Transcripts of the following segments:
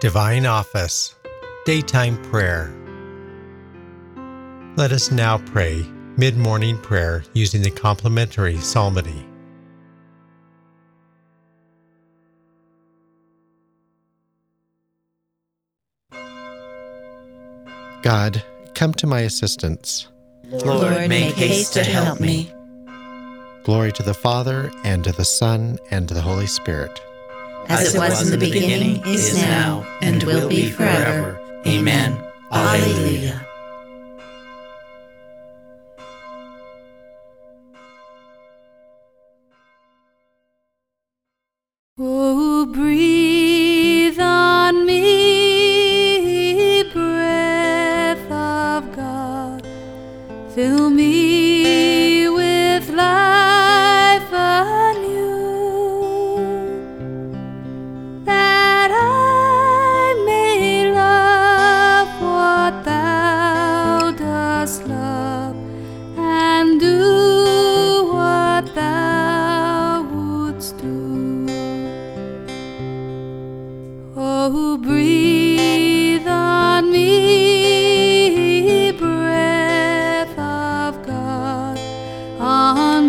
Divine Office, Daytime Prayer. Let us now pray mid morning prayer using the complementary psalmody. God, come to my assistance. Lord, make haste to help me. Glory to the Father, and to the Son, and to the Holy Spirit. As it was in the beginning, is now, and will be forever. Amen. Alleluia. Oh, breathe on me, breath of God. Fill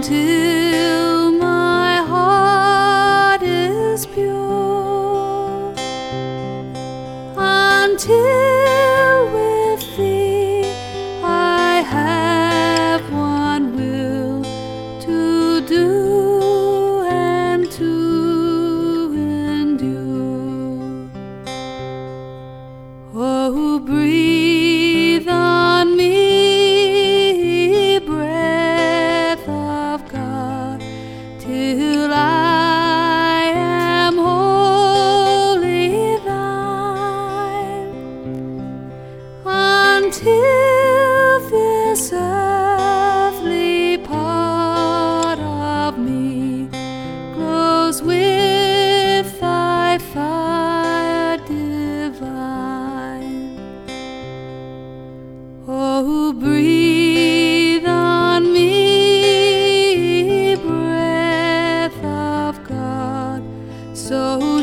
until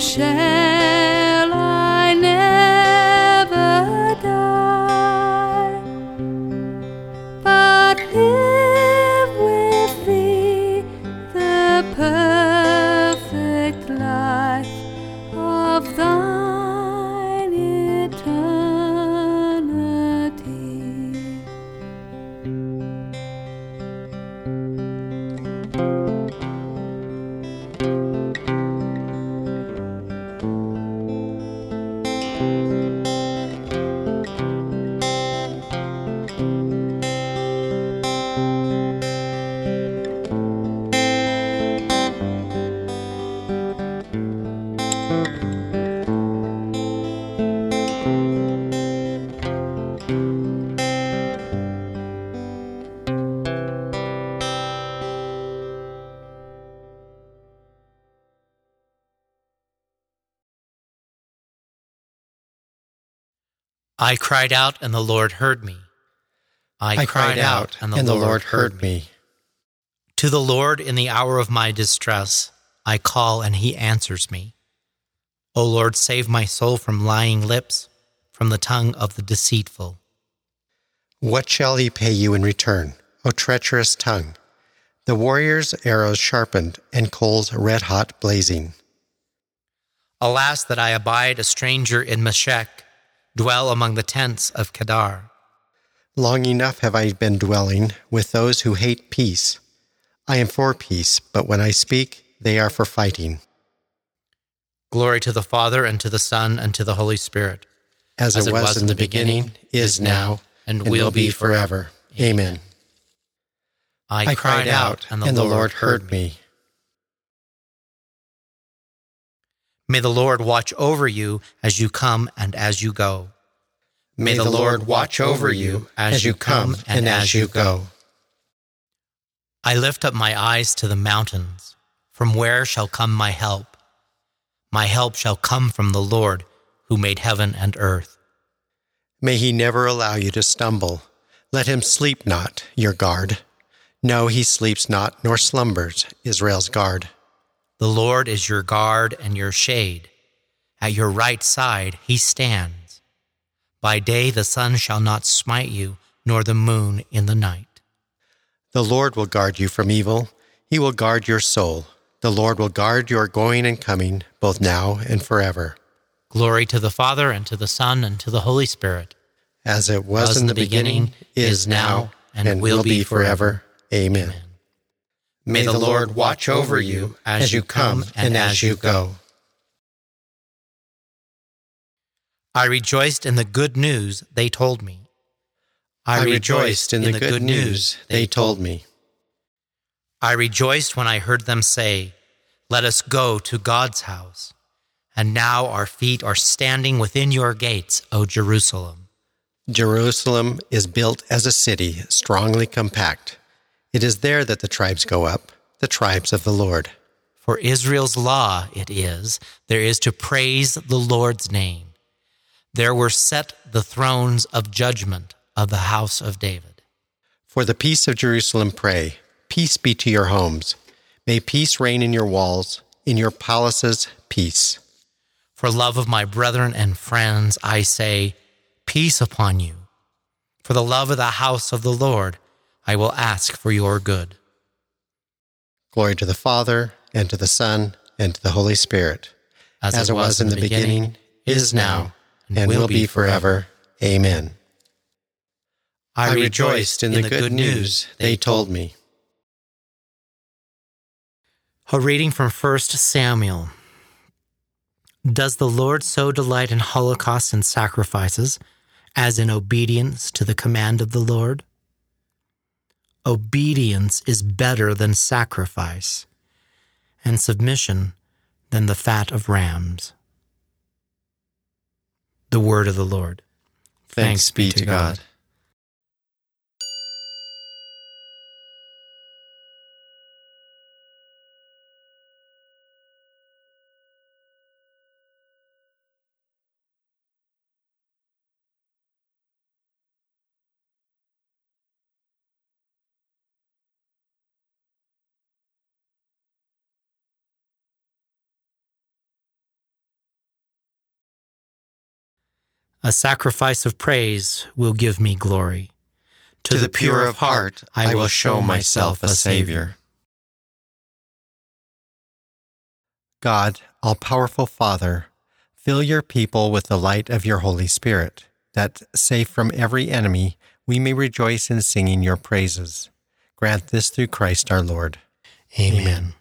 so I cried out, and the Lord heard me. I, cried, out, and the, Lord, heard me. To the Lord in the hour of my distress, I call, and he answers me. O Lord, save my soul from lying lips, from the tongue of the deceitful. What shall he pay you in return, O treacherous tongue? The warrior's arrows sharpened, and coals red hot blazing. Alas, that I abide a stranger in Meshech, dwell among the tents of Kedar. Long enough have I been dwelling with those who hate peace. I am for peace, but when I speak, they are for fighting. Glory to the Father, and to the Son, and to the Holy Spirit. As, it was, in the beginning, is now, and will be forever. Amen. I, cried out, and the, Lord heard me. May the Lord watch over you as you come and as you go. May the Lord watch over you as you come and as you go. I lift up my eyes to the mountains. From where shall come my help? My help shall come from the Lord who made heaven and earth. May he never allow you to stumble. Let him sleep not, your guard. No, he sleeps not, nor slumbers, Israel's guard. The Lord is your guard and your shade. At your right side he stands. By day the sun shall not smite you, nor the moon in the night. The Lord will guard you from evil. He will guard your soul. The Lord will guard your going and coming, both now and forever. Glory to the Father, and to the Son, and to the Holy Spirit. As it was, in the beginning, is now, and, will be forever. Amen. May the Lord watch over you as you come and as you go. I rejoiced in the good news they told me. I rejoiced in the good news they told me. I rejoiced when I heard them say, Let us go to God's house. And now our feet are standing within your gates, O Jerusalem. Jerusalem is built as a city, strongly compact. It is there that the tribes go up, the tribes of the Lord. For Israel's law it is, there is to praise the Lord's name. There were set the thrones of judgment of the house of David. For the peace of Jerusalem pray, peace be to your homes. May peace reign in your walls, in your palaces, peace. For love of my brethren and friends, I say, Peace upon you. For the love of the house of the Lord, I will ask for your good. Glory to the Father, and to the Son, and to the Holy Spirit, as, as it was, was in the beginning, beginning is now, and, and will be forever. Amen. I rejoiced in the good news they told me. A reading from 1 Samuel. Does the Lord so delight in holocausts and sacrifices as in obedience to the command of the Lord? Obedience is better than sacrifice, and submission than the fat of rams. The word of the Lord. Thanks, Thanks be to God. God. A sacrifice of praise will give me glory. To, to the pure of heart, I will show myself a Savior. God, all powerful Father, fill your people with the light of your Holy Spirit, that, safe from every enemy, we may rejoice in singing your praises. Grant this through Christ our Lord. Amen. Amen.